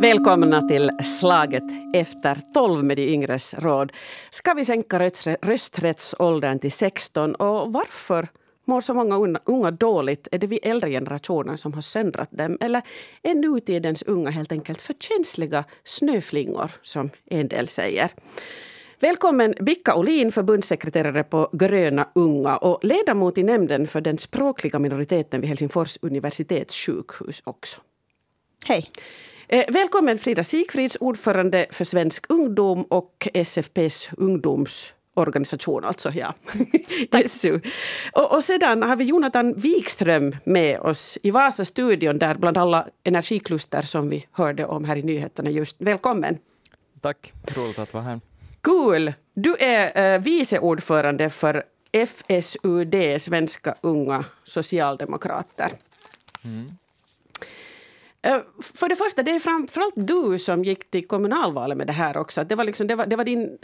Välkomna till Slaget efter 12 med de yngres råd. Ska vi sänka rösträttsåldern till 16 och varför mår så många unga dåligt? Är det vi äldre generationen som har söndrat dem? Eller är nutidens unga helt enkelt för känsliga snöflingor, som en del säger? Välkommen Bicka Olin, förbundssekreterare på Gröna Unga och ledamot i nämnden för den språkliga minoriteten vid Helsingfors universitetssjukhus också. Hej. Eh, välkommen Frida Sigfrids, ordförande för Svensk ungdom och SFPs ungdomsorganisation. Alltså, ja. SU. Och, och sedan har vi Jonathan Wikström med oss i Vasa-studion där bland alla energikluster som vi hörde om här i nyheterna just. Välkommen! Tack, roligt att vara här. Cool! Du är eh, vice ordförande för FSUD, Svenska unga socialdemokrater. Mm. Eh, för det första, det är framförallt du som gick till kommunalvalet med det här också. Det var, liksom, det var, det var, din,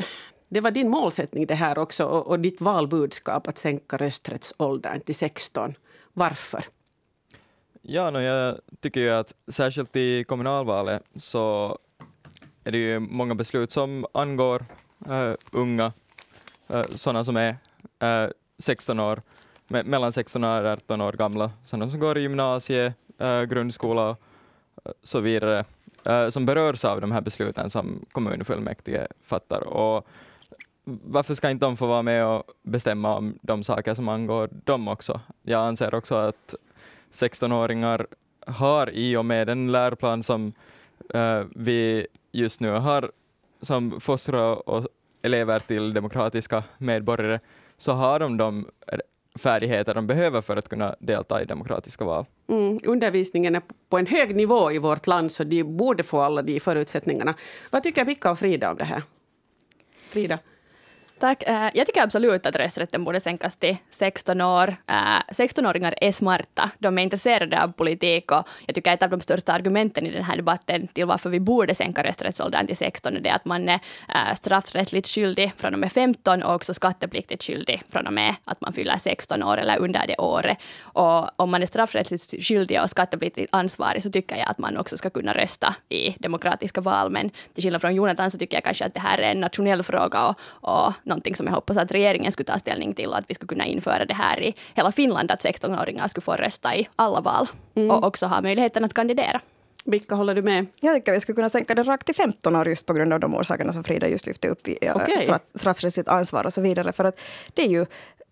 det var din målsättning det här också och, och ditt valbudskap att sänka rösträttsåldern till 16. Varför? Ja, no, jag tycker ju att särskilt i kommunalvalet så är det ju många beslut som angår uh, unga, eh, uh, sådana som är uh, 16 år, me mellan 16 och 18 år gamla, sådana som går i gymnasiet, grundskola och så vidare, eh, som berörs av de här besluten som kommunfullmäktige fattar. Och varför ska inte de få vara med och bestämma om de saker som angår dem också? Jag anser också att 16-åringar har i och med den läroplan som eh, vi just nu har som fostrar och elever till demokratiska medborgare, så har de de färdigheter de behöver för att kunna delta i demokratiska val. Mm, undervisningen är på en hög nivå i vårt land, så de borde få alla de förutsättningarna. Vad tycker Micka och Frida om det här? Frida? Tack. Äh, jag tycker absolut att rösträtten borde sänkas till 16 år. Äh, 16-åringar är smarta. De är intresserade av politik och jag tycker ett av de största argumenten i den här debatten till varför vi borde sänka rösträttsåldern till 16 är att man är straffrättligt straffrättsligt skyldig från och med 15 och också skattepliktigt skyldig från och med att man fyller 16 år eller under det året. Och om man är straffrättsligt skyldig och skattepliktigt ansvarig så tycker jag att man också ska kunna rösta i demokratiska val. Men till skillnad från Jonathan så tycker jag kanske att det här är en nationell fråga och, och någonting som jag hoppas att regeringen skulle ta ställning till, att vi skulle kunna införa det här i hela Finland, att 16-åringar skulle få rösta i alla val mm. och också ha möjligheten att kandidera. Vilka håller du med? Jag tycker vi skulle kunna sänka det rakt till 15 år just på grund av de orsakerna som Frida just lyfte upp, okay. straffrättsligt ansvar och så vidare. För att det är ju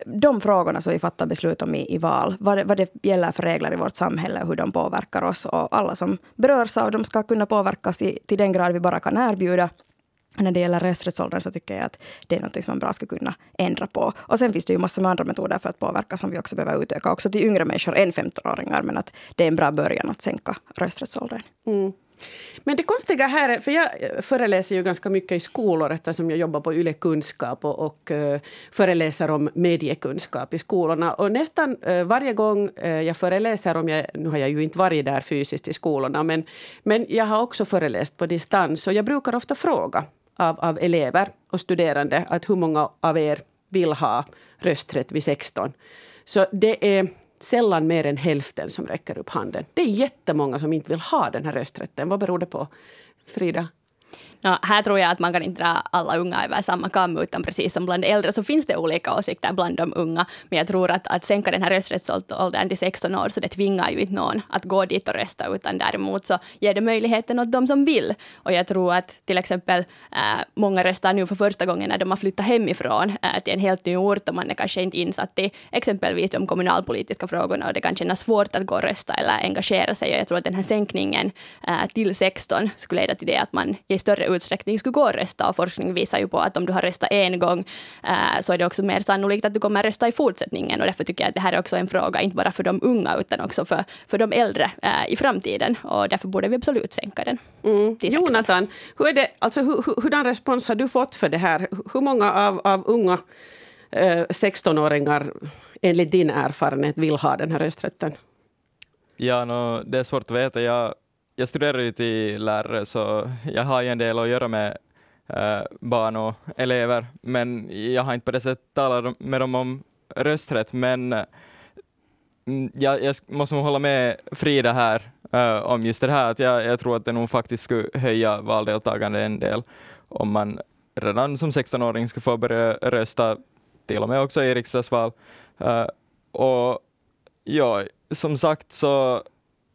de frågorna som vi fattar beslut om i, i val, vad det, vad det gäller för regler i vårt samhälle och hur de påverkar oss. Och alla som berörs av dem ska kunna påverkas i, till den grad vi bara kan erbjuda när det gäller rösträttsåldern så tycker jag att det är något som man bra ska kunna ändra på. Och sen finns det ju massor med andra metoder för att påverka som vi också behöver utöka också till yngre människor än 15-åringar. Men att det är en bra början att sänka rösträttsåldern. Mm. Men det konstiga här är, för jag eh, föreläser ju ganska mycket i skolor eftersom jag jobbar på YLE kunskap och, och uh, föreläser om mediekunskap i skolorna. Och nästan uh, varje gång uh, jag föreläser, om jag, nu har jag ju inte varit där fysiskt i skolorna, men, men jag har också föreläst på distans och jag brukar ofta fråga av, av elever och studerande att hur många av er vill ha rösträtt vid 16. Så det är sällan mer än hälften som räcker upp handen. Det är jättemånga som inte vill ha den här rösträtten. Vad beror det på? Frida? No, här tror jag att man kan inte dra alla unga över samma kam, utan precis som bland äldre så finns det olika åsikter bland de unga. Men jag tror att, att sänka den här rösträttsåldern till 16 år, så det tvingar ju inte någon att gå dit och rösta, utan däremot så ger det möjligheten åt de som vill. Och jag tror att till exempel äh, många röstar nu för första gången när de har flyttat hemifrån äh, till en helt ny ort och man är kanske inte insatt i exempelvis de kommunalpolitiska frågorna och det kan kännas svårt att gå och rösta eller engagera sig. Och jag tror att den här sänkningen äh, till 16 skulle leda till det att man i större utsträckning skulle gå och rösta. Och forskning visar ju på att om du har röstat en gång äh, så är det också mer sannolikt att du kommer rösta i fortsättningen. Och därför tycker jag att det här är också en fråga, inte bara för de unga, utan också för, för de äldre äh, i framtiden. Och därför borde vi absolut sänka den. Mm. Jonathan, hur är det, alltså, hur, hurdan respons har du fått för det här? Hur många av, av unga äh, 16-åringar enligt din erfarenhet vill ha den här rösträtten? Ja, no, det är svårt att veta. Jag jag studerar ju till lärare så jag har ju en del att göra med äh, barn och elever, men jag har inte på det sättet talat med dem om rösträtt, men äh, jag, jag måste hålla med Frida här, äh, om just det här, att jag, jag tror att det nog faktiskt skulle höja valdeltagandet en del om man redan som 16-åring skulle få börja rösta, till och med också i riksdagsval. Eh, och ja, som sagt så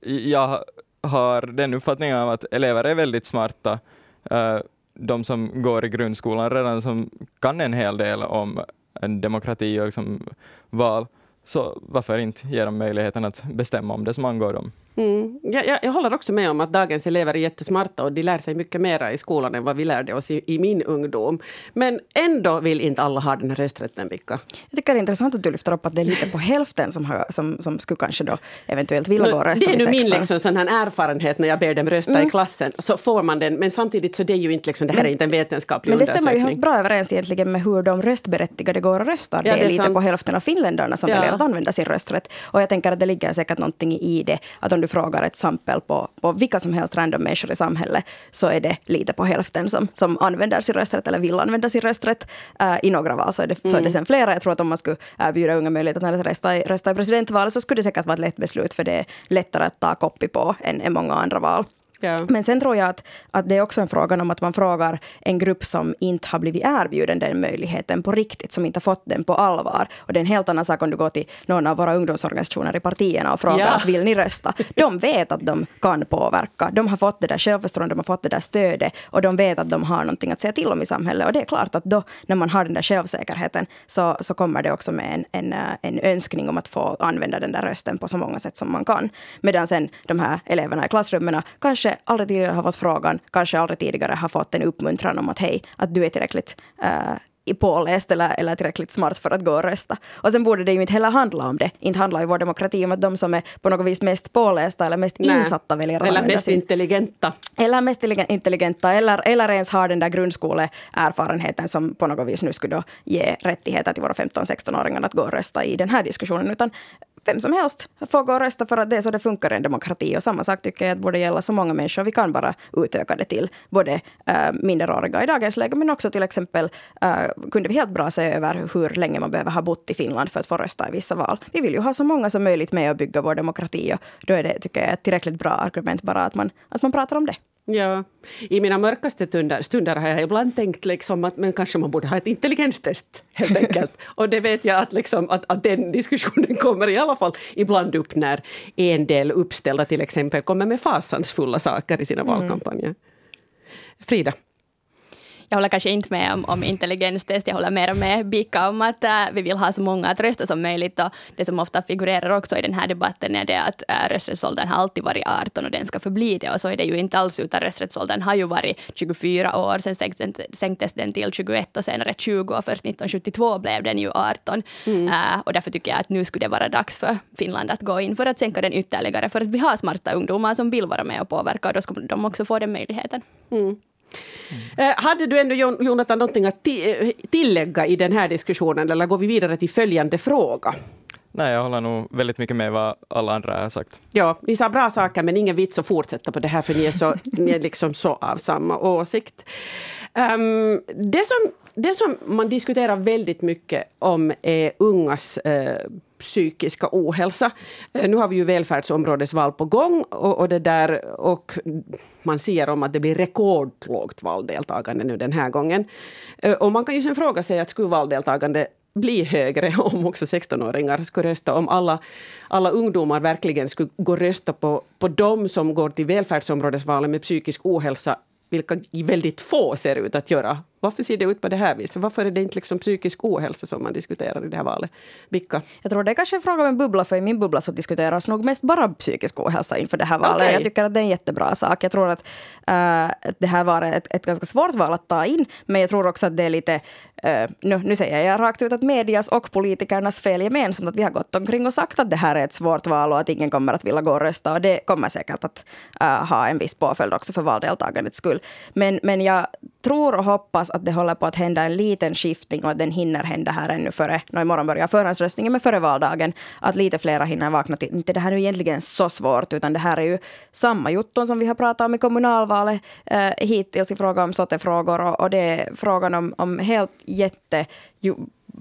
jag har den uppfattningen att elever är väldigt smarta. Eh, de som går i grundskolan redan som kan en hel del om en demokrati och liksom val. Så varför inte ge dem möjligheten att bestämma om det som angår dem? Mm. Jag, jag, jag, håller också med om att dagens elever är jättesmarta och de lär sig mycket mer i skolan än vad vi lärde oss i, i, min ungdom. Men ändå vill inte alla ha den här rösträtten, Vicka. Jag tycker det är intressant att du lyfter upp att det är lite på hälften som, har, som, som skulle kanske då eventuellt vilja gå och rösta Det är nu min liksom, sån här erfarenhet när jag ber dem rösta mm. i klassen. Så får man den, men samtidigt så det är ju inte, liksom, det här men, är inte en vetenskaplig men undersökning. Men det stämmer ju bra överens egentligen med hur de röstberättigade går och röstar. Ja, det, är, är lite sant. på hälften av finländarna som ja. väljer att använda sin rösträtt. Och jag tänker att det ligger säkert någonting i det, att om du frågar ett exempel på, på vilka som helst random människor i samhället så är det lite på hälften som, som använder sin rösträtt eller vill använda sin rösträtt. Uh, I några val så är, det, mm. så är det mm. sen flera. Jag tror att om man skulle erbjuda unga möjligheten att rösta i, rösta i presidentvalet så skulle det säkert vara ett lätt beslut för det är lättare att ta kopi på än, än många andra val. Ja. Men sen tror jag att, att det är också en fråga om att man frågar en grupp som inte har blivit erbjuden den möjligheten på riktigt, som inte har fått den på allvar. Och det är en helt annan sak om du går till någon av våra ungdomsorganisationer i partierna och frågar ja. att vill ni rösta? De vet att de kan påverka. De har fått det där självförtroendet, de har fått det där stödet och de vet att de har någonting att säga till om i samhället. Och det är klart att då, när man har den där självsäkerheten, så, så kommer det också med en, en, en önskning om att få använda den där rösten på så många sätt som man kan. Medan sen de här eleverna i klassrummen kanske kanske aldrig tidigare har fått frågan, kanske aldrig tidigare har fått en uppmuntran om att hej, att du är tillräckligt uh, påläst eller, eller tillräckligt smart för att gå och rösta. Och sen borde det ju inte heller handla om det. Inte handlar ju vår demokrati om att de som är på något vis mest pålästa eller mest Nej. insatta väljer att Eller mest sin, intelligenta. Eller mest intelligenta, eller, eller ens har den där grundskoleerfarenheten som på något vis nu skulle ge rättigheter till våra 15-16-åringar att gå och rösta i den här diskussionen. Utan vem som helst får gå och rösta för att det är så det funkar i en demokrati. Och samma sak tycker jag att borde gälla så många människor. Vi kan bara utöka det till både äh, minderåriga i dagens läge, men också till exempel äh, kunde vi helt bra se över hur länge man behöver ha bott i Finland för att få rösta i vissa val. Vi vill ju ha så många som möjligt med och bygga vår demokrati och då är det, tycker jag, ett tillräckligt bra argument bara att man, att man pratar om det. Ja. I mina mörkaste stunder, stunder har jag ibland tänkt liksom att men kanske man borde ha ett intelligenstest helt enkelt. och det vet jag att, liksom, att, att den diskussionen kommer i alla fall ibland upp när en del uppställda till exempel kommer med fasansfulla saker i sina mm. valkampanjer. Frida? Jag håller kanske inte med om, om intelligenstest, jag håller mer med Bika om att äh, vi vill ha så många att rösta som möjligt. Och det som ofta figurerar också i den här debatten är det att äh, rösträttsåldern har alltid varit 18 och den ska förbli det. Och så är det ju inte alls, utan rösträttsåldern har ju varit 24 år, sen sänktes den till 21 och senare 20 och först 1972 blev den ju 18. Mm. Äh, och därför tycker jag att nu skulle det vara dags för Finland att gå in för att sänka den ytterligare, för att vi har smarta ungdomar som vill vara med och påverka och då ska de också få den möjligheten. Mm. Mm. Hade du ändå, Jonathan, någonting att tillägga i den här diskussionen eller går vi vidare till följande fråga? Nej, jag håller nog väldigt mycket med vad alla andra har sagt. Ja, ni sa bra saker men ingen vits att fortsätta på det här för ni är, så, ni är liksom så av samma åsikt. Um, det, som, det som man diskuterar väldigt mycket om är ungas uh, psykiska ohälsa. Eh, nu har vi ju välfärdsområdesval på gång och, och, det där, och man ser om att det blir rekordlågt valdeltagande nu den här gången. Eh, och man kan ju sen fråga sig att skulle valdeltagande bli högre om också 16-åringar skulle rösta. Om alla, alla ungdomar verkligen skulle gå och rösta på, på de som går till välfärdsområdesvalen med psykisk ohälsa vilka väldigt få ser ut att göra. Varför ser det ut på det här viset? Varför är det inte liksom psykisk ohälsa som man diskuterar i det här valet? Vilka? Jag tror det är kanske är fråga om en bubbla, för i min bubbla så diskuteras nog mest bara psykisk ohälsa inför det här valet. Okay. Jag tycker att det är en jättebra sak. Jag tror att uh, det här var ett, ett ganska svårt val att ta in, men jag tror också att det är lite Uh, nu, nu, säger jag rakt ut att medias och politikernas fel gemensamt att vi har gått omkring och sagt att det här är ett svårt val och att ingen kommer att vilja gå och rösta. Och det kommer säkert att uh, ha en viss påföljd också för valdeltagandets skull. Men, men jag tror och hoppas att det håller på att hända en liten skiftning och att den hinner hända här ännu före, no, imorgon börjar förhandsröstningen, men före valdagen. Att lite flera hinner vakna till, inte det här är ju egentligen så svårt, utan det här är ju samma jotton som vi har pratat om i kommunalvalet eh, hittills i fråga om sottefrågor och, och det är frågan om, om helt jätte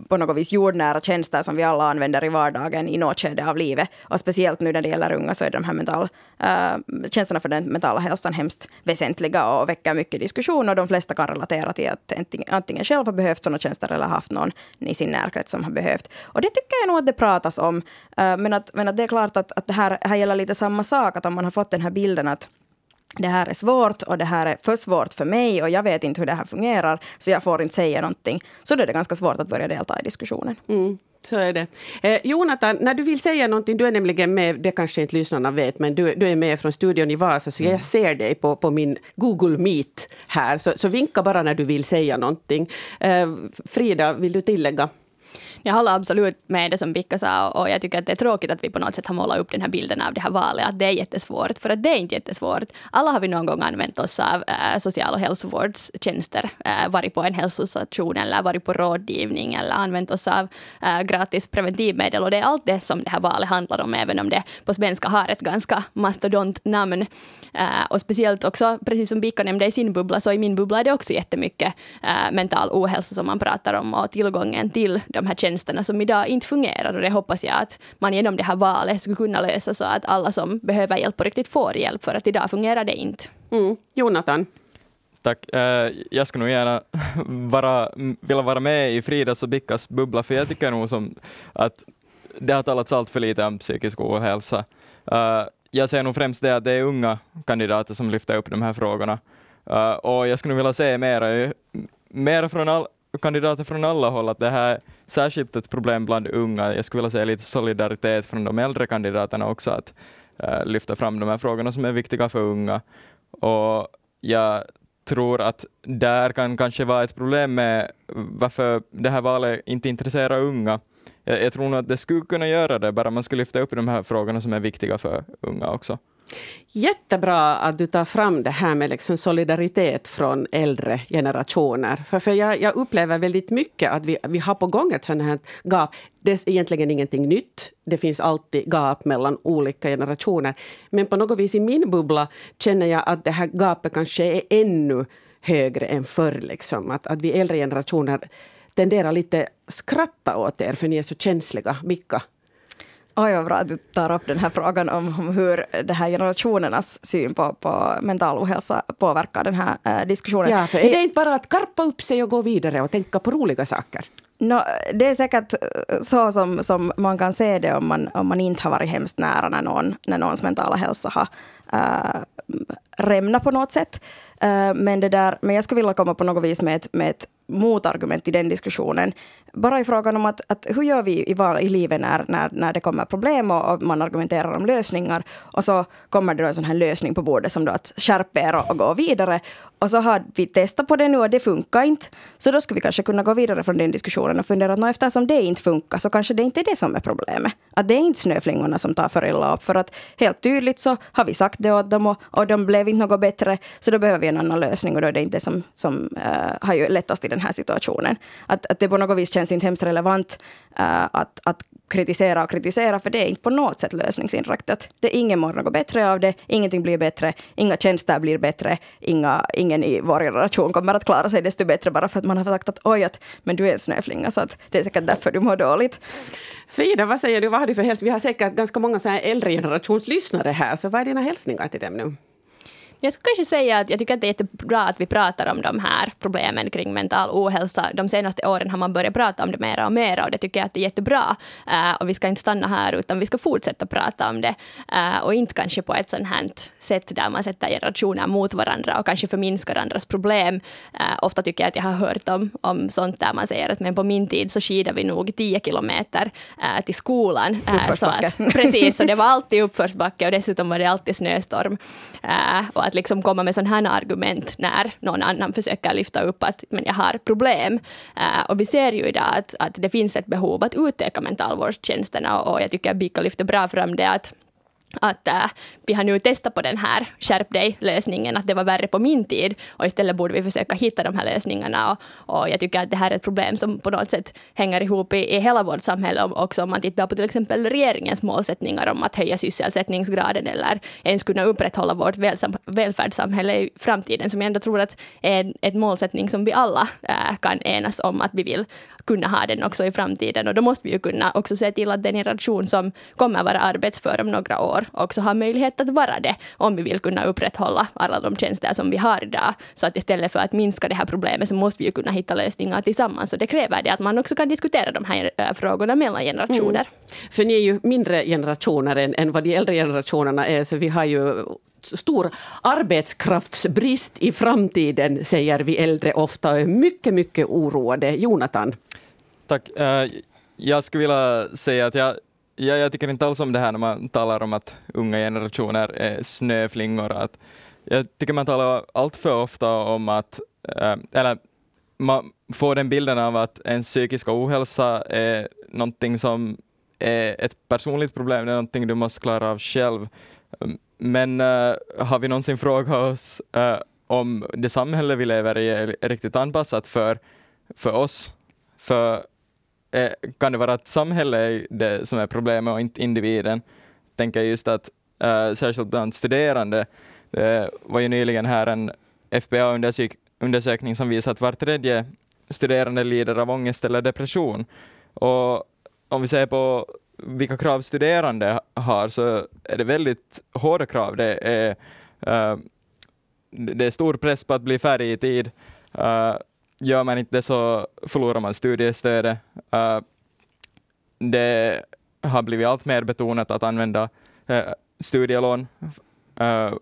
på något vis jordnära tjänster som vi alla använder i vardagen i något skede av livet. Och speciellt nu när det gäller unga så är de här mental, äh, tjänsterna för den mentala hälsan hemskt väsentliga och väcker mycket diskussion. Och de flesta kan relatera till att antingen själv har behövt sådana tjänster eller haft någon i sin närkrets som har behövt. Och det tycker jag nog att det pratas om. Äh, men, att, men att det är klart att, att det här, här gäller lite samma sak, att om man har fått den här bilden att det här är svårt och det här är för svårt för mig och jag vet inte hur det här fungerar så jag får inte säga någonting. Så då är det ganska svårt att börja delta i diskussionen. Mm. Så är det. Eh, Jonathan, när du vill säga någonting, du är nämligen med, det kanske inte lyssnarna vet, men du, du är med från studion i Vasa, så jag mm. ser dig på, på min Google Meet här, så, så vinka bara när du vill säga någonting. Eh, Frida, vill du tillägga? Jag håller absolut med det som Pekka sa och jag tycker att det är tråkigt att vi på något sätt har målat upp den här bilden av det här valet, att det är jättesvårt, för att det är inte jättesvårt. Alla har vi någon gång använt oss av äh, social och hälsovårdstjänster, äh, varit på en hälsostation eller varit på rådgivning eller använt oss av äh, gratis preventivmedel och det är allt det som det här valet handlar om, även om det på svenska har ett ganska mastodontnamn. Äh, och speciellt också, precis som Pekka nämnde i sin bubbla, så i min bubbla är det också jättemycket äh, mental ohälsa som man pratar om och tillgången till de här tjänsterna tjänsterna som idag inte fungerar. Och det hoppas jag att man genom det här valet skulle kunna lösa så att alla som behöver hjälp på riktigt får hjälp, för att idag fungerar det inte. Mm. Jonathan? Tack. Eh, jag skulle nog gärna vara, vilja vara med i Fridas och Bickas bubbla, för jag tycker nog som att det har talats allt för lite om psykisk ohälsa. Eh, jag ser nog främst det att det är unga kandidater som lyfter upp de här frågorna. Eh, och jag skulle vilja se mera, mera från all, kandidater från alla håll att det här är särskilt ett problem bland unga. Jag skulle vilja säga lite solidaritet från de äldre kandidaterna också, att uh, lyfta fram de här frågorna som är viktiga för unga. Och jag tror att där kan kanske vara ett problem med varför det här valet inte intresserar unga. Jag, jag tror nog att det skulle kunna göra det, bara man skulle lyfta upp de här frågorna som är viktiga för unga också. Jättebra att du tar fram det här med liksom solidaritet från äldre generationer. För, för jag, jag, upplever väldigt mycket att vi, vi har på gång ett sånt här gap. Det är egentligen ingenting nytt. Det finns alltid gap mellan olika generationer. Men på något vis i min bubbla känner jag att det här gapet kanske är ännu högre än förr. Liksom. Att, att vi äldre generationer tenderar lite skratta åt er för ni är så känsliga. Vilka Oj, vad bra att du tar upp den här frågan om, hur det här generationernas syn på, på mental ohälsa påverkar den här äh, diskussionen. Ja, för är det inte bara att karpa upp sig och gå vidare och tänka på roliga saker? No, det är säkert eh, så som, som man kan se det om man, om man inte har varit hemskt nära när, någon, när någons mentala hälsa har äh, rämnat på något sätt. Eh, men, det där, men jag skulle vilja komma på något vis med ett, med ett motargument i den diskussionen. Bara i frågan om att, att hur gör vi i, i livet när, när, när det kommer problem och, och, man argumenterar om lösningar och så kommer det då en sån här lösning på bordet som då att skärpa er och, och gå vidare. Och så har vi testat på det nu och det funkar inte. Så då skulle vi kanske kunna gå vidare från den diskussionen och fundera att eftersom det inte funkar så kanske det inte är det som är problemet. Att det är inte snöflingorna som tar för illa upp. För att helt tydligt så har vi sagt det åt dem och, och de blev inte något bättre. Så då behöver vi en annan lösning och då är det inte det som, som uh, har ju lättast i den här situationen. Att, att det på något vis känns inte hemskt relevant uh, att, att kritisera och kritisera, för det är inte på något sätt lösningsinriktat. Det är ingen mår något bättre av det, ingenting blir bättre, inga tjänster blir bättre, inga, ingen i vår generation kommer att klara sig desto bättre bara för att man har sagt att oj, att, men du är en snöflinga, så att det är säkert därför du mår dåligt. Frida, vad säger du, vad har du för hälsning? Vi har säkert ganska många så här äldre generationslyssnare här, så vad är dina hälsningar till dem nu? Jag skulle kanske säga att jag tycker att det är jättebra att vi pratar om de här problemen kring mental ohälsa. De senaste åren har man börjat prata om det mera och mera och det tycker jag att det är jättebra. Uh, och vi ska inte stanna här utan vi ska fortsätta prata om det. Uh, och inte kanske på ett sånt här sätt där man sätter generationer mot varandra och kanske förminskar andras problem. Uh, ofta tycker jag att jag har hört om, om sånt där man säger att men på min tid så skidade vi nog tio kilometer till skolan. så att, precis, så det var alltid uppförsbacke och dessutom var det alltid snöstorm. och att liksom komma med sådana här argument när någon annan försöker lyfta upp att men jag har problem. Uh, och vi ser ju idag att, att det finns ett behov att utöka mentalvårdstjänsterna och jag tycker att Bika lyfter bra fram det att att äh, vi har nu testat på den här skärp dig-lösningen, att det var värre på min tid och istället borde vi försöka hitta de här lösningarna och, och jag tycker att det här är ett problem som på något sätt hänger ihop i, i hela vårt samhälle också om man tittar på till exempel regeringens målsättningar om att höja sysselsättningsgraden eller ens kunna upprätthålla vårt välfärdssamhälle i framtiden som jag ändå tror att är en målsättning som vi alla äh, kan enas om att vi vill kunna ha den också i framtiden. Och då måste vi ju kunna också se till att den generation som kommer vara arbetsför om några år också har möjlighet att vara det, om vi vill kunna upprätthålla alla de tjänster som vi har idag. Så att istället för att minska det här problemet så måste vi ju kunna hitta lösningar tillsammans. Och det kräver det att man också kan diskutera de här eh, frågorna mellan generationer. Mm. För ni är ju mindre generationer än, än vad de äldre generationerna är, så vi har ju stor arbetskraftsbrist i framtiden, säger vi äldre ofta och är mycket, mycket oroade. Jonathan? Tack. Eh, jag skulle vilja säga att jag, jag, jag tycker inte alls om det här när man talar om att unga generationer är snöflingor. Att jag tycker man talar allt för ofta om att, eh, eller man får den bilden av att ens psykiska ohälsa är någonting som är ett personligt problem, det är någonting du måste klara av själv. Men uh, har vi någonsin frågat oss uh, om det samhälle vi lever i är riktigt anpassat för, för oss? För Eh, kan det vara att samhället är det som är problemet och inte individen? Tänker just att uh, särskilt bland studerande, det var ju nyligen här en FBA-undersökning som visar att var tredje studerande lider av ångest eller depression. Och om vi ser på vilka krav studerande har så är det väldigt hårda krav. Det är, uh, det är stor press på att bli färdig i tid. Uh, gör man inte det så förlorar man studiestödet. Uh, det har blivit allt mer betonat att använda uh, studielån uh,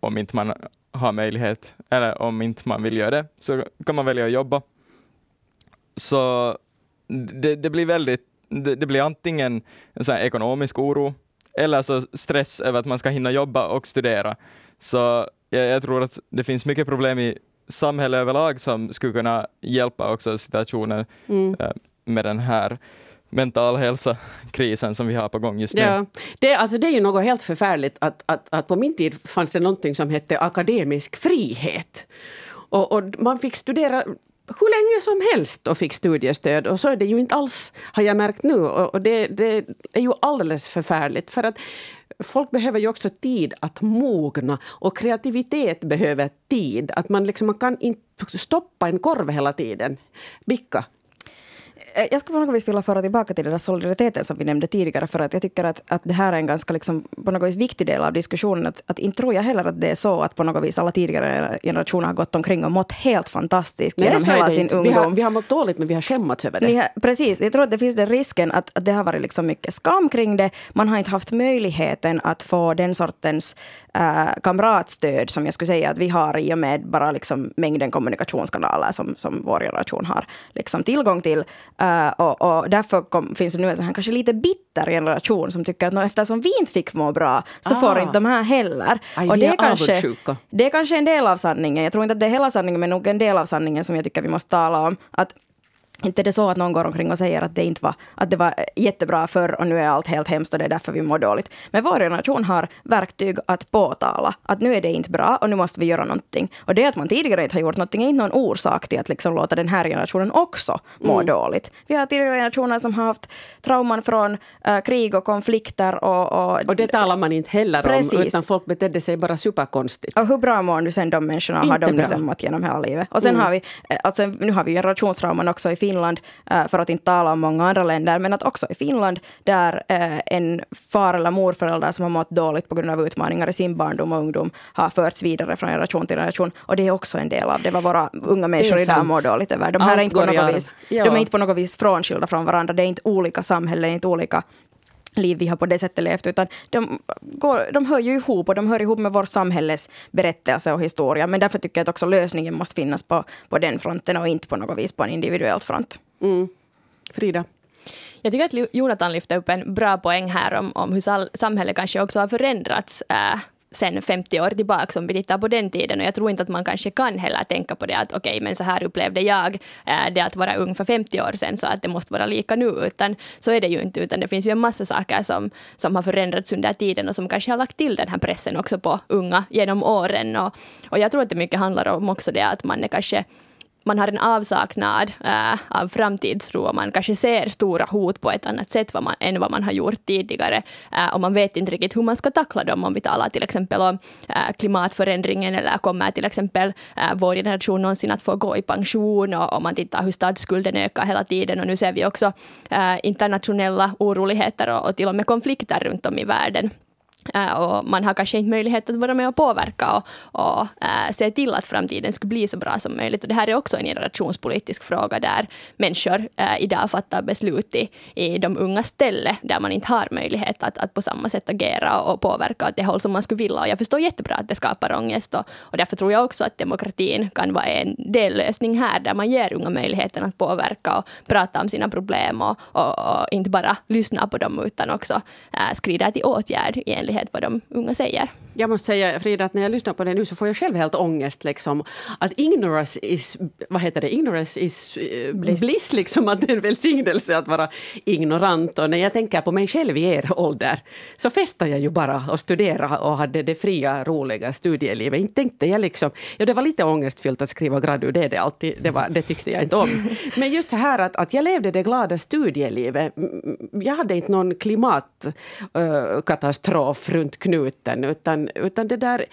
om inte man har möjlighet, eller om inte man vill göra det, så kan man välja att jobba. Så det, det blir väldigt det, det blir antingen en sån ekonomisk oro eller så stress över att man ska hinna jobba och studera. Så jag, jag tror att det finns mycket problem i samhället överlag som skulle kunna hjälpa också situationen mm. Eh, med den här mental hälsa-krisen som vi har på gång just nu. Ja, det, alltså det är ju något helt förfärligt att, att, att på min tid fanns det någonting som hette akademisk frihet. Och, och man fick studera hur länge som helst och fick studiestöd. Och så är det ju inte alls, har jag märkt nu. Och det, det, är ju alldeles förfärligt. För att folk behöver ju också tid att mogna. Och kreativitet behöver tid. Att man, liksom, man kan inte stoppa en korv hela tiden. Bicka, jag skulle på något vis vilja föra tillbaka till den där solidariteten som vi nämnde tidigare, för att jag tycker att, att det här är en ganska liksom, på något vis viktig del av diskussionen. Att, att inte tror jag heller att det är så att på något vis alla tidigare generationer har gått omkring och mått helt fantastiskt Nej, genom hela sin inte. ungdom. Vi har, vi har mått dåligt, men vi har skämmats över det. Har, precis, jag tror att det finns den risken att, att det har varit liksom mycket skam kring det. Man har inte haft möjligheten att få den sortens äh, kamratstöd som jag skulle säga att vi har i och med bara liksom mängden kommunikationskanaler som, som vår generation har liksom tillgång till. Uh, och, och, därför kom, finns det nu en sån här kanske lite bitter generation som tycker att eftersom vi inte fick må bra så ah. får inte de här heller. Aj, och det är, kanske, det är kanske en del av sanningen. Jag tror inte att det är hela sanningen men nog en del av sanningen som jag tycker vi måste tala om. Att inte är det så att någon går omkring och säger att det inte var, att det var jättebra förr och nu är allt helt hemskt och det är därför vi mår dåligt. Men vår generation har verktyg att påtala att nu är det inte bra och nu måste vi göra någonting. Och det att man tidigare inte har gjort någonting är inte någon orsak till att liksom låta den här generationen också må mm. dåligt. Vi har tidigare generationer som har haft trauman från äh, krig och konflikter. Och, och, och det talar man inte heller precis. om, utan folk betedde sig bara superkonstigt. Och hur bra mår nu sen de människorna? Inte har de nu sen mått genom hela livet? Och sen mm. har vi, eh, alltså, nu har vi generationstrauman också i Finland, eh, för att inte tala om många andra länder, men att också i Finland, där eh, en far eller morförälder som har mått dåligt på grund av utmaningar i sin barndom och ungdom har förts vidare från generation till generation. Och det är också en del av det, vad våra unga människor idag mår dåligt över. De här är inte, på något vis, ja. de är inte på något vis frånskilda från varandra. Det är inte olika samhällen, inte olika liv vi har på det sättet levt, utan de, går, de hör ju ihop och de hör ihop med vårt samhälles berättelse och historia. Men därför tycker jag att också lösningen måste finnas på, på den fronten och inte på något vis på en individuell front. Mm. Frida? Jag tycker att Jonathan lyfte upp en bra poäng här om, om hur samhället kanske också har förändrats äh, sen 50 år tillbaka om vi tittar på den tiden. Och jag tror inte att man kanske kan heller tänka på det att okej, okay, men så här upplevde jag eh, det att vara ung för 50 år sedan så att det måste vara lika nu. Utan så är det ju inte, utan det finns ju en massa saker som, som har förändrats under tiden och som kanske har lagt till den här pressen också på unga genom åren. Och, och jag tror att det mycket handlar om också det att man är kanske man har en avsaknad äh, av framtidstro och man kanske ser stora hot på ett annat sätt vad man, än vad man har gjort tidigare. Äh, och man vet inte riktigt hur man ska tackla dem om vi talar till exempel om äh, klimatförändringen eller kommer till exempel äh, vår generation någonsin att få gå i pension och om man tittar hur statsskulden ökar hela tiden och nu ser vi också äh, internationella oroligheter och, och till och med konflikter runt om i världen. Äh, och man har kanske inte möjlighet att vara med och påverka och, och äh, se till att framtiden skulle bli så bra som möjligt. Och det här är också en generationspolitisk fråga där människor äh, idag fattar beslut i, i de unga ställe där man inte har möjlighet att, att på samma sätt agera och påverka åt det håll som man skulle vilja. Och jag förstår jättebra att det skapar ångest och, och därför tror jag också att demokratin kan vara en dellösning här där man ger unga möjligheten att påverka och prata om sina problem och, och, och inte bara lyssna på dem utan också äh, skrida till åtgärd i enlighet vad de unga säger. Jag måste säga Frida att när jag lyssnar på det nu så får jag själv helt ångest liksom. Att ignorance is, vad heter det, ignorance is uh, bliss. bliss liksom. Att det är en välsignelse att vara ignorant. Och när jag tänker på mig själv i er ålder så festade jag ju bara och studerade och hade det fria, roliga studielivet. Inte tänkte jag liksom, ja det var lite ångestfyllt att skriva gradu, det det alltid, det, var, det tyckte jag inte om. Men just så här att, att jag levde det glada studielivet. Jag hade inte någon klimatkatastrof runt knuten utan utan, det där...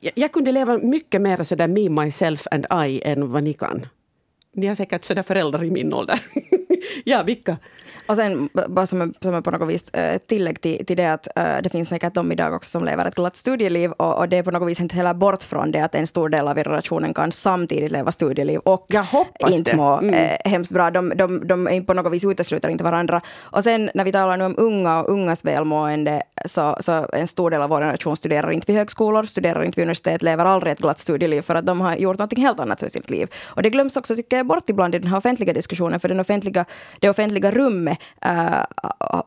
Jag, jag kunde leva mycket mer sådär me, myself and I än vad ni kan. Ni har säkert sådär föräldrar i min ålder. ja, vilka? Och sen bara som, som på något vis ett eh, tillägg till, till det att uh, det finns säkert de idag också som lever ett glatt studieliv och, och det är på något vis inte heller bort från det att en stor del av generationen kan samtidigt leva studieliv och inte må mm. eh, hemskt bra. De, de, de är på något vis utesluter inte varandra. Och sen när vi talar nu om unga och ungas välmående så, så en stor del av vår generation studerar inte vid högskolor, studerar inte vid universitet, lever aldrig ett glatt studieliv för att de har gjort något helt annat med sitt liv. Och det glöms också, tycker jag, bort ibland i den här offentliga diskussionen, för den offentliga, det offentliga rummet uh,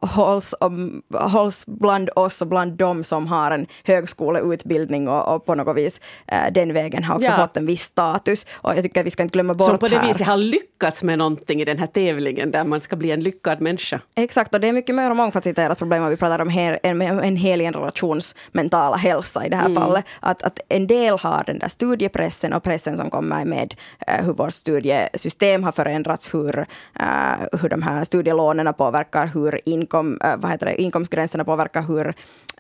hålls, um, hålls bland oss och bland dem som har en högskoleutbildning och, och på något vis uh, den vägen har också ja. fått en viss status. Och jag tycker att vi ska inte glömma bort Som på det här. viset har lyckats med någonting i den här tävlingen där man ska bli en lyckad människa. Exakt, och det är mycket mer mångfacetterat problem om vi pratar om her, en, en hel generations mentala hälsa i det här mm. fallet. Att, att en del har den där studiepressen och pressen som kommer med uh, hur vårt studiesystem har förändrats, hur, uh, hur de här studielånen påverkar, hur inkom, uh, vad heter det, inkomstgränserna påverkar, hur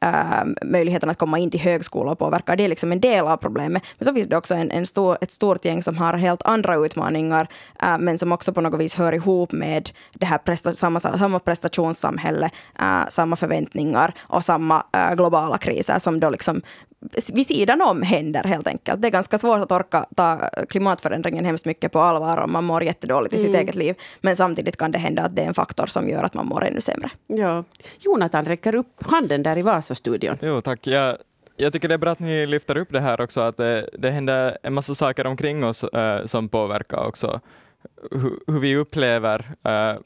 Ähm, möjligheten att komma in till högskola påverkar. Det är liksom en del av problemet. Men så finns det också en, en stor, ett stort gäng som har helt andra utmaningar, äh, men som också på något vis hör ihop med det här presta, samma, samma prestationssamhälle, äh, samma förväntningar och samma äh, globala kriser som då liksom vid sidan om händer helt enkelt. Det är ganska svårt att orka ta klimatförändringen hemskt mycket på allvar om man mår jättedåligt i sitt mm. eget liv. Men samtidigt kan det hända att det är en faktor som gör att man mår ännu sämre. Ja. Jonathan räcker upp handen där i Vasastudion. Jo, tack. Jag, jag tycker det är bra att ni lyfter upp det här också, att det, det händer en massa saker omkring oss äh, som påverkar också hur, hur vi upplever äh,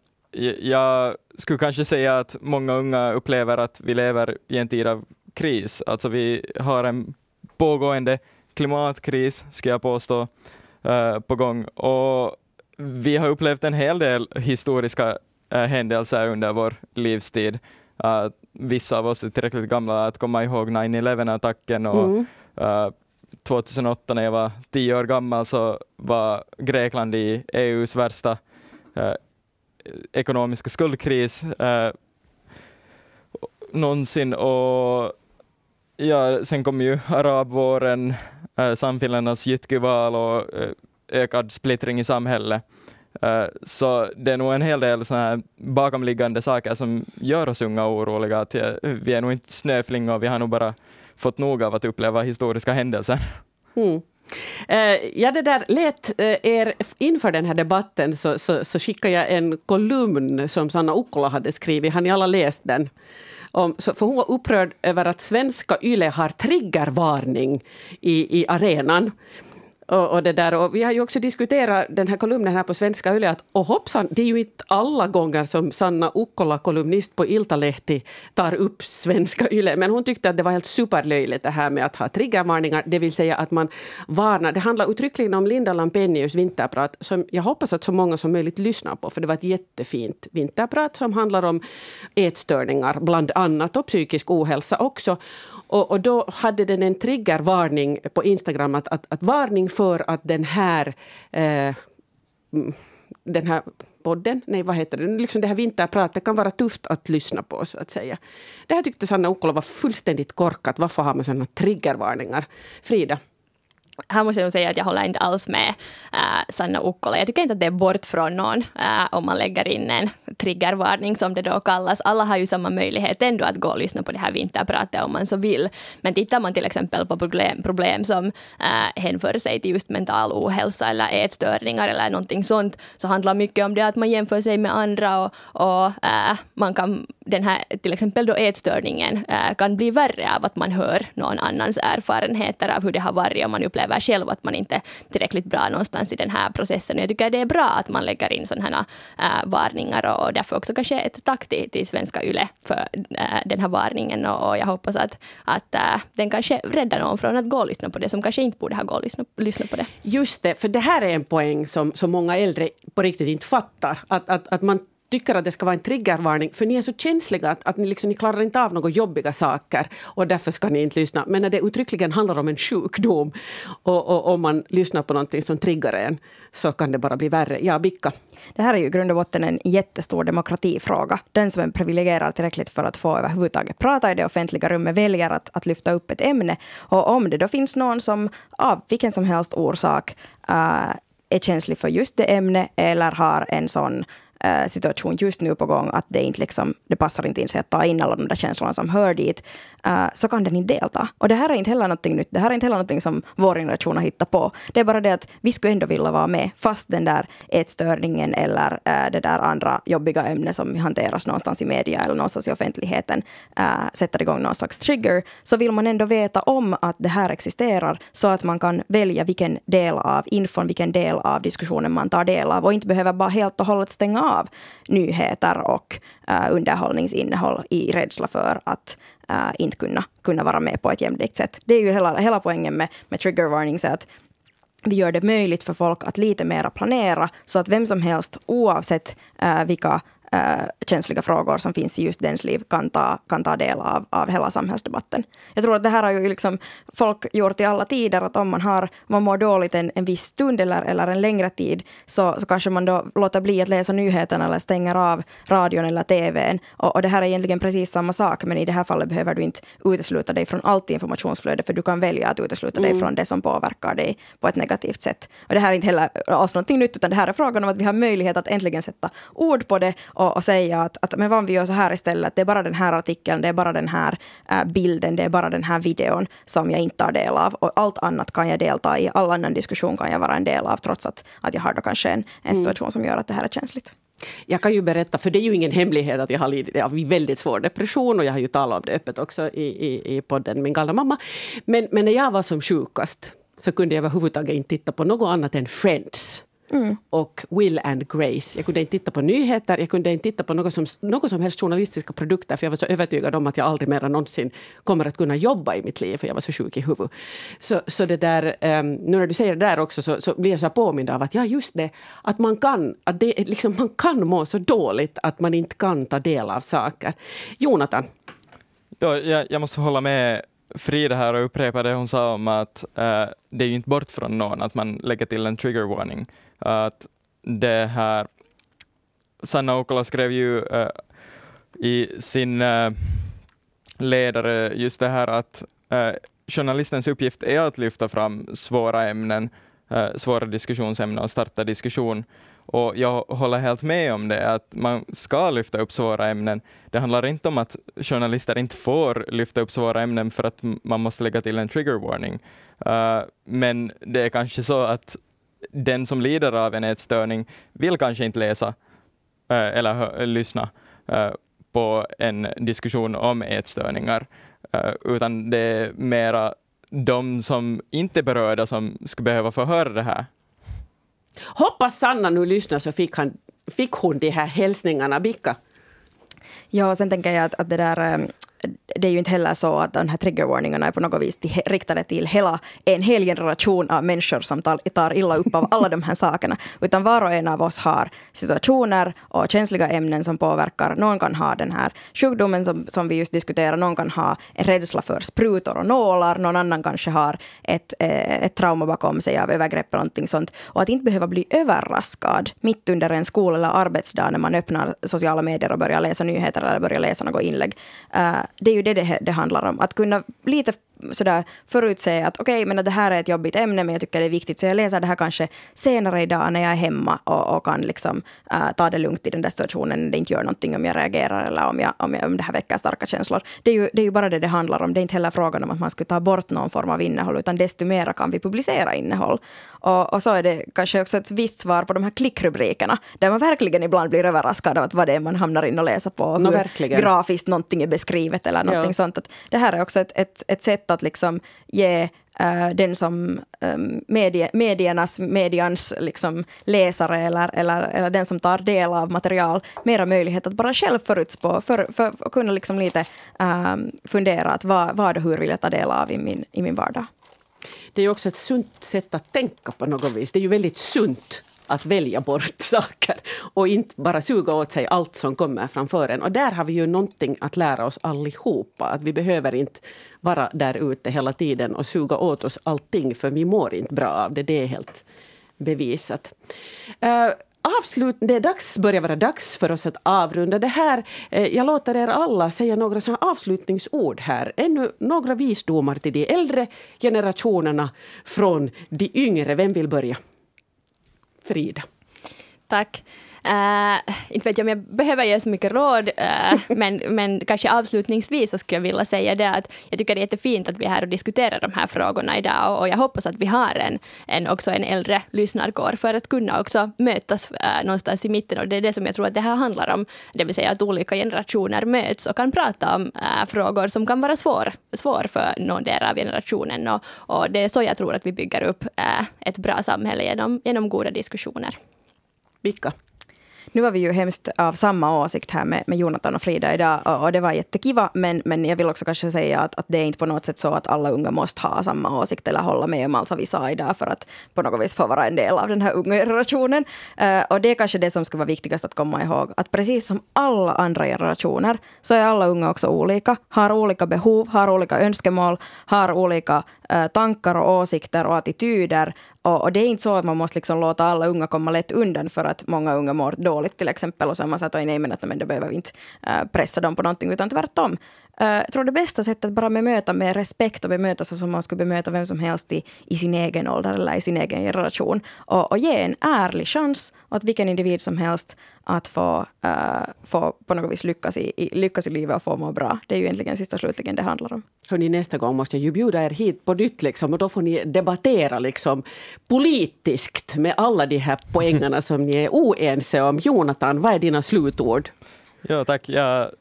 jag skulle kanske säga att många unga upplever att vi lever i en tid av kris. Alltså vi har en pågående klimatkris, ska jag påstå, uh, på gång. Och vi har upplevt en hel del historiska uh, händelser under vår livstid. Vissa av oss är tillräckligt gamla att komma ihåg 9-11-attacken och mm. 2008 när jag var tio år gammal så var Grekland i EUs värsta ekonomiska skuldkris någonsin och Ja, sen kom ju arabvåren, äh, samfinländarnas jytkyval och äh, ökad splittring i samhället. Äh, så det är nog en hel del såna här bakomliggande saker som gör oss unga oroliga. Att, äh, vi är nog inte snöflingor, vi har nog bara fått nog av att uppleva historiska händelser. Mm. Uh, ja, det där lät uh, er inför den här debatten så, så, så skickade jag en kolumn som Sanna Ukkola hade skrivit. Har ni alla läst den? Om, för hon var upprörd över att svenska YLE har triggervarning i, i arenan. Och, och, det där. och vi har ju också diskuterat den här kolumnen här på Svenska Yle, att och hoppsan, det är ju inte alla gånger som Sanna Ukkola, kolumnist på Iltalehti, tar upp Svenska Yle, men hon tyckte att det var helt superlöjligt det här med att ha triggervarningar, det vill säga att man varnar. Det handlar uttryckligen om Linda Lampenius vinterprat, som jag hoppas att så många som möjligt lyssnar på, för det var ett jättefint vinterprat som handlar om ätstörningar bland annat och psykisk ohälsa också. Och, och då hade den en triggervarning på Instagram att, att, att varning för att den här eh, mm, den här podden, nej vad heter det, liksom det här vinterpratet kan vara tufft att lyssna på så att säga. Det här tyckte Sanna Ukkola var fullständigt korkat. Varför har man sådana triggervarningar? Frida? Här måste jag nog säga att jag håller inte alls med äh, Sanna Ukkola. Jag tycker inte att det är bort från någon äh, om man lägger in en triggervarning som det då kallas. Alla har ju samma möjlighet ändå att gå och lyssna på det här vinterpratet om man så vill. Men tittar man till exempel på problem, problem som äh, hänför sig till just mental ohälsa eller ätstörningar eller någonting sånt, så handlar mycket om det att man jämför sig med andra och, och äh, man kan, den här till exempel då ätstörningen äh, kan bli värre av att man hör någon annans erfarenheter av hur det har varit och man upplever upplever själv att man inte är tillräckligt bra någonstans i den här processen. Jag tycker det är bra att man lägger in sådana här äh, varningar och därför också kanske ett tack till, till svenska YLE för äh, den här varningen och, och jag hoppas att, att äh, den kanske räddar någon från att gå och lyssna på det som kanske inte borde ha gått och lyssna, lyssna på det. Just det, för det här är en poäng som, som många äldre på riktigt inte fattar. Att, att, att man tycker att det ska vara en triggervarning, för ni är så känsliga att, att ni, liksom, ni klarar inte av några jobbiga saker och därför ska ni inte lyssna. Men när det uttryckligen handlar om en sjukdom och, om man lyssnar på någonting som triggar en så kan det bara bli värre. Ja, Bicka? Det här är ju i grund och botten en jättestor demokratifråga. Den som är privilegierad tillräckligt för att få överhuvudtaget prata i det offentliga rummet väljer att, att lyfta upp ett ämne. Och om det då finns någon som av vilken som helst orsak uh, är känslig för just det ämnet eller har en sån Eh, situation just nu på gång, att det inte liksom, det passar inte in sig att ta in alla de där känslorna som hör dit, uh, så kan den inte delta. Och det här är inte heller någonting nytt. Det här är inte heller någonting som vår generation har hittat på. Det är bara det att vi skulle ändå vilja vara med, fast den där ätstörningen eller uh, det där andra jobbiga ämnet som hanteras någonstans i media eller någonstans i offentligheten uh, sätter igång någon slags trigger, så vill man ändå veta om att det här existerar, så att man kan välja vilken del av infon, vilken del av diskussionen man tar del av och inte behöver bara helt och hållet stänga av nyheter och uh, underhållningsinnehåll i rädsla för att äh, inte kunna, kunna vara med på ett jämlikt sätt. Det är ju hela, hela poängen med, med trigger warnings, att vi gör det möjligt för folk att lite mera planera så att vem som helst oavsett äh, vilka äh, känsliga frågor som finns i just dens liv kan ta, kan ta del av, av hela samhällsdebatten. Jag tror att det här har ju liksom folk gjort i alla tider, att om man, har, man mår dåligt en, en viss stund eller, eller en längre tid, så, så kanske man då låter bli att läsa nyheterna eller stänger av radion eller tvn. Och, och det här är egentligen precis samma sak, men i det här fallet behöver du inte utesluta dig från allt informationsflöde, för du kan välja att utesluta mm. dig från det som påverkar dig på ett negativt sätt. Och det här är inte heller alls någonting nytt, utan det här är frågan om att vi har möjlighet att äntligen sätta ord på det och, och säga att, att men vad vi gör så här istället, det är bara den här artikeln, det är bara den här äh, bilden, det är bara den här videon som jag inte tar del av och allt annat kan jag delta i, all annan diskussion kan jag vara en del av trots att, att jag har då kanske en, en mm. situation som gör att det här är känsligt. Jag kan ju berätta, för det är ju ingen hemlighet att jag har lidit av väldigt svår depression och jag har ju talat om det öppet också i, i, i podden Min galna mamma. Men, men när jag var som sjukast så kunde jag överhuvudtaget inte titta på något annat än Friends. Mm. och Will and Grace. Jag kunde inte titta på nyheter, jag kunde inte titta på något som, något som helst journalistiska produkter för jag var så övertygad om att jag aldrig mer någonsin kommer att kunna jobba i mitt liv för jag var så sjuk i huvudet. Så, så det där, um, nu när du säger det där också så, så blir jag så påmind av att ja just det, att man kan, att det, liksom, man kan må så dåligt att man inte kan ta del av saker. Jonathan? Ja, jag, jag måste hålla med Frida här och upprepa det hon sa om att uh, det är ju inte bort från någon att man lägger till en trigger warning att det här, Sanna Ukola skrev ju äh, i sin äh, ledare just det här att äh, journalistens uppgift är att lyfta fram svåra ämnen, svåra diskussionsämnen och starta diskussion. Och jag håller helt med om det, att man ska lyfta upp svåra ämnen. Det handlar inte om att journalister inte får lyfta upp svåra ämnen för att man måste lägga till en trigger warning. Uh, men det är kanske så att den som lider av en ätstörning vill kanske inte läsa äh, eller lyssna äh, på en diskussion om ätstörningar, äh, utan det är mera de som inte är berörda som skulle behöva få höra det här. Hoppas Sanna nu lyssnar så fick, han, fick hon de här hälsningarna, Bicka. Ja, sen tänker jag att, att det där det är ju inte heller så att de här triggervarningarna är på något vis till, riktade till hela, en hel generation av människor som tar, tar illa upp av alla de här sakerna. Utan var och en av oss har situationer och känsliga ämnen som påverkar. Någon kan ha den här sjukdomen som, som vi just diskuterar. Någon kan ha en rädsla för sprutor och nålar. Någon annan kanske har ett, eh, ett trauma bakom sig av övergrepp eller någonting sånt. Och att inte behöva bli överraskad mitt under en skol eller arbetsdag när man öppnar sociala medier och börjar läsa nyheter eller börjar läsa något inlägg. Uh, det är ju det, det det handlar om. Att kunna lite sådär förutse att okej, okay, men det här är ett jobbigt ämne, men jag tycker det är viktigt, så jag läser det här kanske senare idag när jag är hemma och, och kan liksom, uh, ta det lugnt i den där situationen när det inte gör någonting om jag reagerar eller om, jag, om, jag, om det här väcker starka känslor. Det är, ju, det är ju bara det det handlar om. Det är inte heller frågan om att man skulle ta bort någon form av innehåll, utan desto mera kan vi publicera innehåll. Och, och så är det kanske också ett visst svar på de här klickrubrikerna, där man verkligen ibland blir överraskad av att vad det är man hamnar in och läser på, no, hur grafiskt någonting är beskrivet eller någonting ja. sånt. Att det här är också ett, ett, ett sätt att liksom ge uh, den som um, medie, mediernas, medians liksom läsare eller, eller, eller den som tar del av material mera möjlighet att bara själv förutspå, för, för, för kunna liksom lite um, fundera att vad, vad och hur vill jag ta del av i min, i min vardag. Det är också ett sunt sätt att tänka på något vis. Det är ju väldigt sunt att välja bort saker och inte bara suga åt sig allt som kommer framför en. Och där har vi ju någonting att lära oss allihopa. Att vi behöver inte vara där ute hela tiden och suga åt oss allting för vi mår inte bra av det. Det är helt bevisat. Uh, avslut, det är dags, börjar vara dags för oss att avrunda det här. Eh, jag låter er alla säga några såna avslutningsord här. Ännu några visdomar till de äldre generationerna från de yngre. Vem vill börja? Frida. Tack. Uh, inte vet jag om jag behöver ge så mycket råd, uh, men, men kanske avslutningsvis så skulle jag vilja säga det att jag tycker det är jättefint att vi är här och diskuterar de här frågorna idag och, och jag hoppas att vi har en, en, också en äldre lyssnarkår för att kunna också mötas uh, någonstans i mitten och det är det som jag tror att det här handlar om, det vill säga att olika generationer möts och kan prata om frågor som kan vara svår, svår för någon del av generationen och, och det är så jag tror att vi bygger upp ett bra samhälle genom, genom goda diskussioner. Vilka? Nu var vi ju hemskt av samma åsikt här med, med Jonathan och Frida idag och, och det var jättekiva men, men jag vill också kanske säga att, att det är inte på något sätt så att alla unga måste ha samma åsikt eller hålla med om allt vad vi sa idag för att på något vis få vara en del av den här unga generationen. Uh, och det är kanske det som ska vara viktigast att komma ihåg att precis som alla andra generationer så är alla unga också olika, har olika behov, har olika önskemål, har olika uh, Äh, tankar och åsikter och attityder och, och, det är inte så att man måste liksom låta alla unga komma lätt undan för att många unga mår dåligt till exempel. Och så har man sagt att nej men, att, men då behöver vi inte äh, pressa dem på någonting, utan tvärtom. Uh, jag tror det bästa sättet att bara bemöta med respekt och bemöta så som man skulle bemöta vem som helst i, i sin egen ålder eller i sin egen generation. Och, och ge en ärlig chans åt vilken individ som helst att få, uh, få på något vis lyckas i, i, lyckas i livet och få må bra. Det är ju egentligen sista slutligen det handlar om. Hörrni, nästa gång måste jag ju bjuda er hit på nytt liksom, och då får ni debattera liksom, politiskt med alla de här poängerna som ni är oense om. Jonathan, vad är dina slutord? Ja, tack. Jag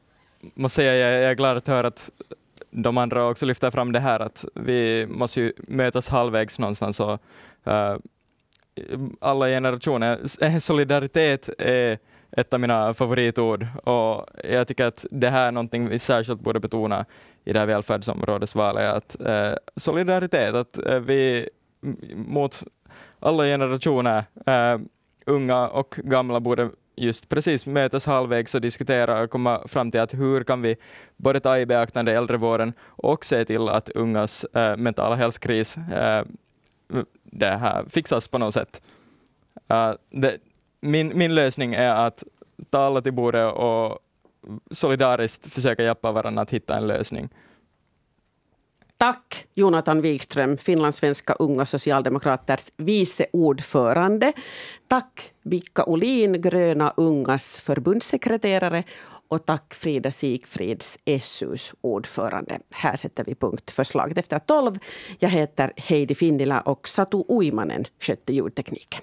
måste säga jag är glad att höra att de andra också lyfter fram det här att vi måste ju mötas halvvägs någonstans och uh, alla generationer. Eh, solidaritet är ett av mina favoritord och jag tycker att det här är någonting vi särskilt borde betona i det här välfärdsområdesvalet, att uh, solidaritet, att uh, vi mot alla generationer, unga och gamla, borde just precis mötas halvvägs och diskutera och komma fram till att hur kan vi både ta i beaktande äldrevården och se till att ungas äh, mentala hälsokris äh, eh, det här fixas på något sätt. Äh, det, min, min lösning är att ta alla till bordet och solidariskt försöka hjälpa varandra att hitta en lösning. Tack Jonathan Wikström, finlandssvenska unga socialdemokraters vice ordförande. Tack Vikka Olin, Gröna ungas förbundssekreterare. Och tack Frida Sigfrids, SUs ordförande. Här sätter vi punkt Förslaget efter tolv. Jag heter Heidi Finnila och Satu Uimanen skötte ljudtekniken.